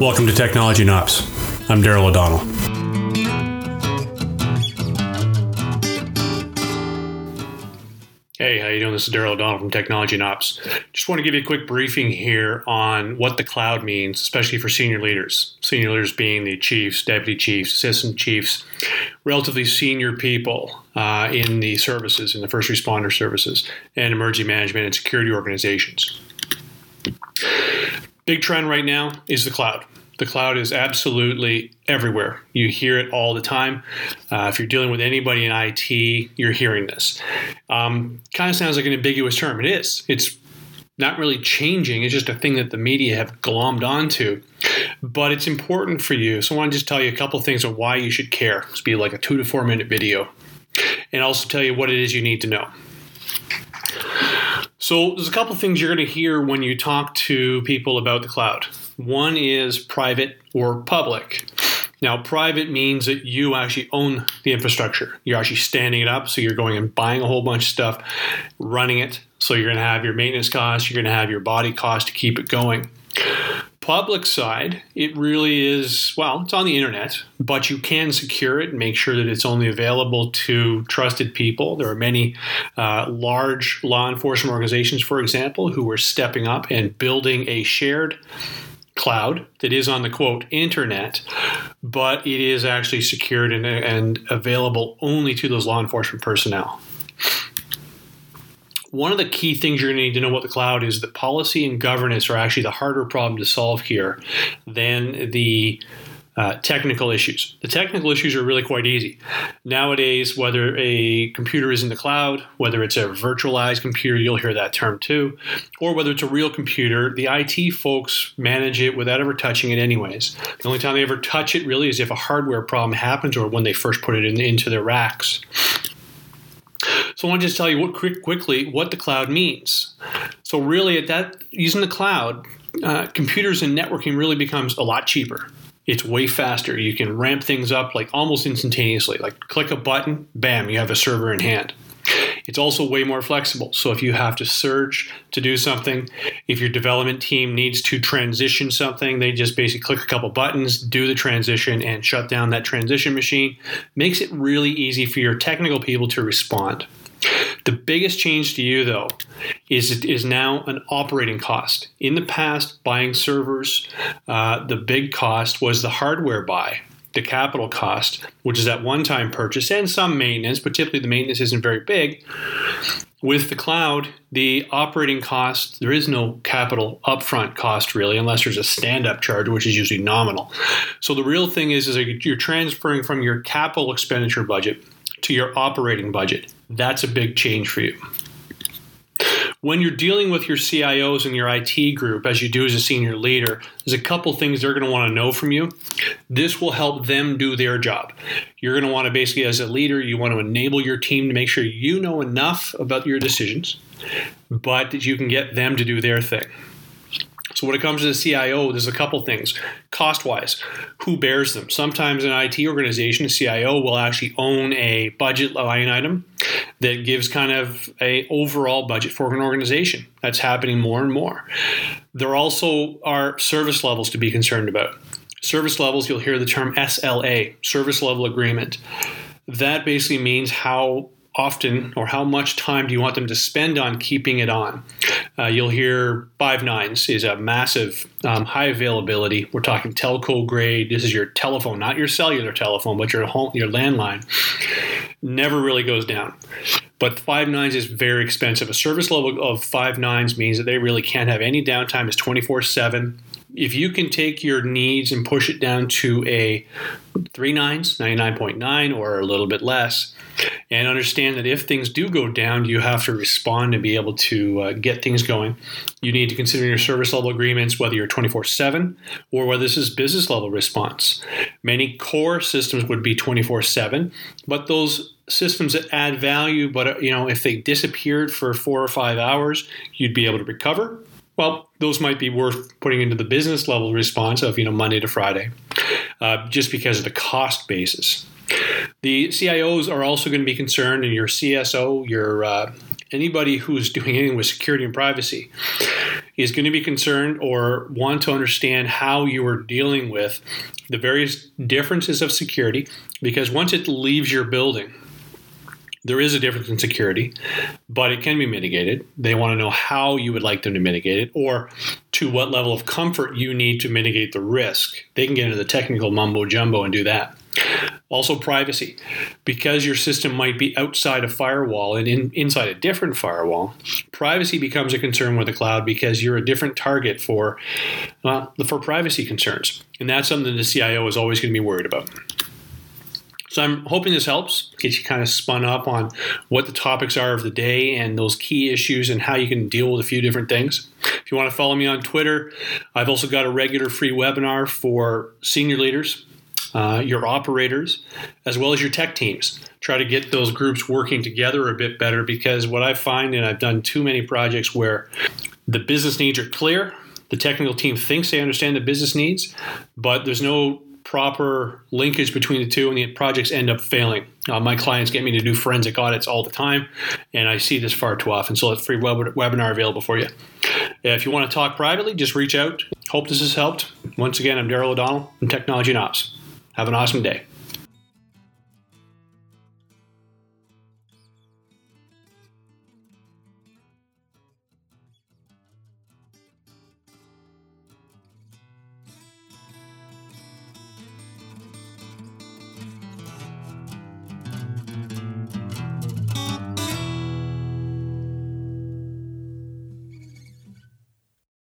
Welcome to Technology and Ops. I'm Darrell O'Donnell. Hey, how you doing? This is Darrell O'Donnell from Technology and Ops. Just want to give you a quick briefing here on what the cloud means, especially for senior leaders. Senior leaders being the chiefs, deputy chiefs, assistant chiefs, relatively senior people uh, in the services, in the first responder services, and emergency management and security organizations. Big trend right now is the cloud. The cloud is absolutely everywhere. You hear it all the time. Uh, if you're dealing with anybody in IT, you're hearing this. Um, kind of sounds like an ambiguous term. It is. It's not really changing. It's just a thing that the media have glommed onto. But it's important for you. So I want to just tell you a couple things on why you should care. This be like a two to four minute video. And also tell you what it is you need to know. So there's a couple things you're going to hear when you talk to people about the cloud. One is private or public. Now, private means that you actually own the infrastructure. You're actually standing it up, so you're going and buying a whole bunch of stuff, running it. So you're going to have your maintenance costs, you're going to have your body cost to keep it going. Public side, it really is, well, it's on the internet, but you can secure it and make sure that it's only available to trusted people. There are many uh, large law enforcement organizations, for example, who are stepping up and building a shared cloud that is on the quote internet, but it is actually secured and, and available only to those law enforcement personnel. One of the key things you're going to need to know about the cloud is that policy and governance are actually the harder problem to solve here than the uh, technical issues. The technical issues are really quite easy. Nowadays, whether a computer is in the cloud, whether it's a virtualized computer, you'll hear that term too, or whether it's a real computer, the IT folks manage it without ever touching it, anyways. The only time they ever touch it really is if a hardware problem happens or when they first put it in, into their racks. So I want to just tell you what, quick, quickly what the cloud means. So really, at that using the cloud, uh, computers and networking really becomes a lot cheaper. It's way faster. You can ramp things up like almost instantaneously. Like click a button, bam, you have a server in hand. It's also way more flexible. So if you have to search to do something, if your development team needs to transition something, they just basically click a couple buttons, do the transition, and shut down that transition machine. Makes it really easy for your technical people to respond. The biggest change to you, though, is it is now an operating cost. In the past, buying servers, uh, the big cost was the hardware buy, the capital cost, which is that one-time purchase and some maintenance, but typically the maintenance isn't very big. With the cloud, the operating cost, there is no capital upfront cost really, unless there's a stand-up charge, which is usually nominal. So the real thing is, is you're transferring from your capital expenditure budget to your operating budget. That's a big change for you. When you're dealing with your CIOs and your IT group, as you do as a senior leader, there's a couple things they're going to want to know from you. This will help them do their job. You're going to want to basically, as a leader, you want to enable your team to make sure you know enough about your decisions, but that you can get them to do their thing. So when it comes to the CIO, there's a couple things. Cost wise, who bears them? Sometimes an IT organization, a CIO will actually own a budget line item that gives kind of a overall budget for an organization. That's happening more and more. There also are service levels to be concerned about. Service levels, you'll hear the term SLA, service level agreement. That basically means how often or how much time do you want them to spend on keeping it on? Uh, you'll hear five nines is a massive um, high availability. We're talking telco grade. This is your telephone, not your cellular telephone, but your home, your landline. Never really goes down. But five nines is very expensive. A service level of five nines means that they really can't have any downtime. It's 24 7 if you can take your needs and push it down to a three nines, 99.9 or a little bit less, and understand that if things do go down, you have to respond and be able to uh, get things going. You need to consider your service level agreements, whether you're 24 7 or whether this is business level response. Many core systems would be 24 7, but those systems that add value, but uh, you know, if they disappeared for four or five hours, you'd be able to recover well, those might be worth putting into the business level response of you know Monday to Friday, uh, just because of the cost basis. The CIOs are also going to be concerned, and your CSO, your uh, anybody who's doing anything with security and privacy. is going to be concerned or want to understand how you are dealing with the various differences of security because once it leaves your building, there is a difference in security, but it can be mitigated. They want to know how you would like them to mitigate it or to what level of comfort you need to mitigate the risk. They can get into the technical mumbo jumbo and do that. Also, privacy. Because your system might be outside a firewall and in, inside a different firewall, privacy becomes a concern with the cloud because you're a different target for, for privacy concerns. And that's something the CIO is always going to be worried about. So I'm hoping this helps, get you kind of spun up on what the topics are of the day and those key issues and how you can deal with a few different things. If you want to follow me on Twitter, I've also got a regular free webinar for senior leaders, uh, your operators, as well as your tech teams. Try to get those groups working together a bit better because what I find, and I've done too many projects where the business needs are clear, the technical team thinks they understand the business needs, but there's no proper linkage between the two, and the projects end up failing. Uh, my clients get me to do forensic audits all the time, and I see this far too often. So, it's free web- webinar available for you. If you want to talk privately, just reach out. Hope this has helped. Once again, I'm Darrell O'Donnell from Technology and Ops. Have an awesome day.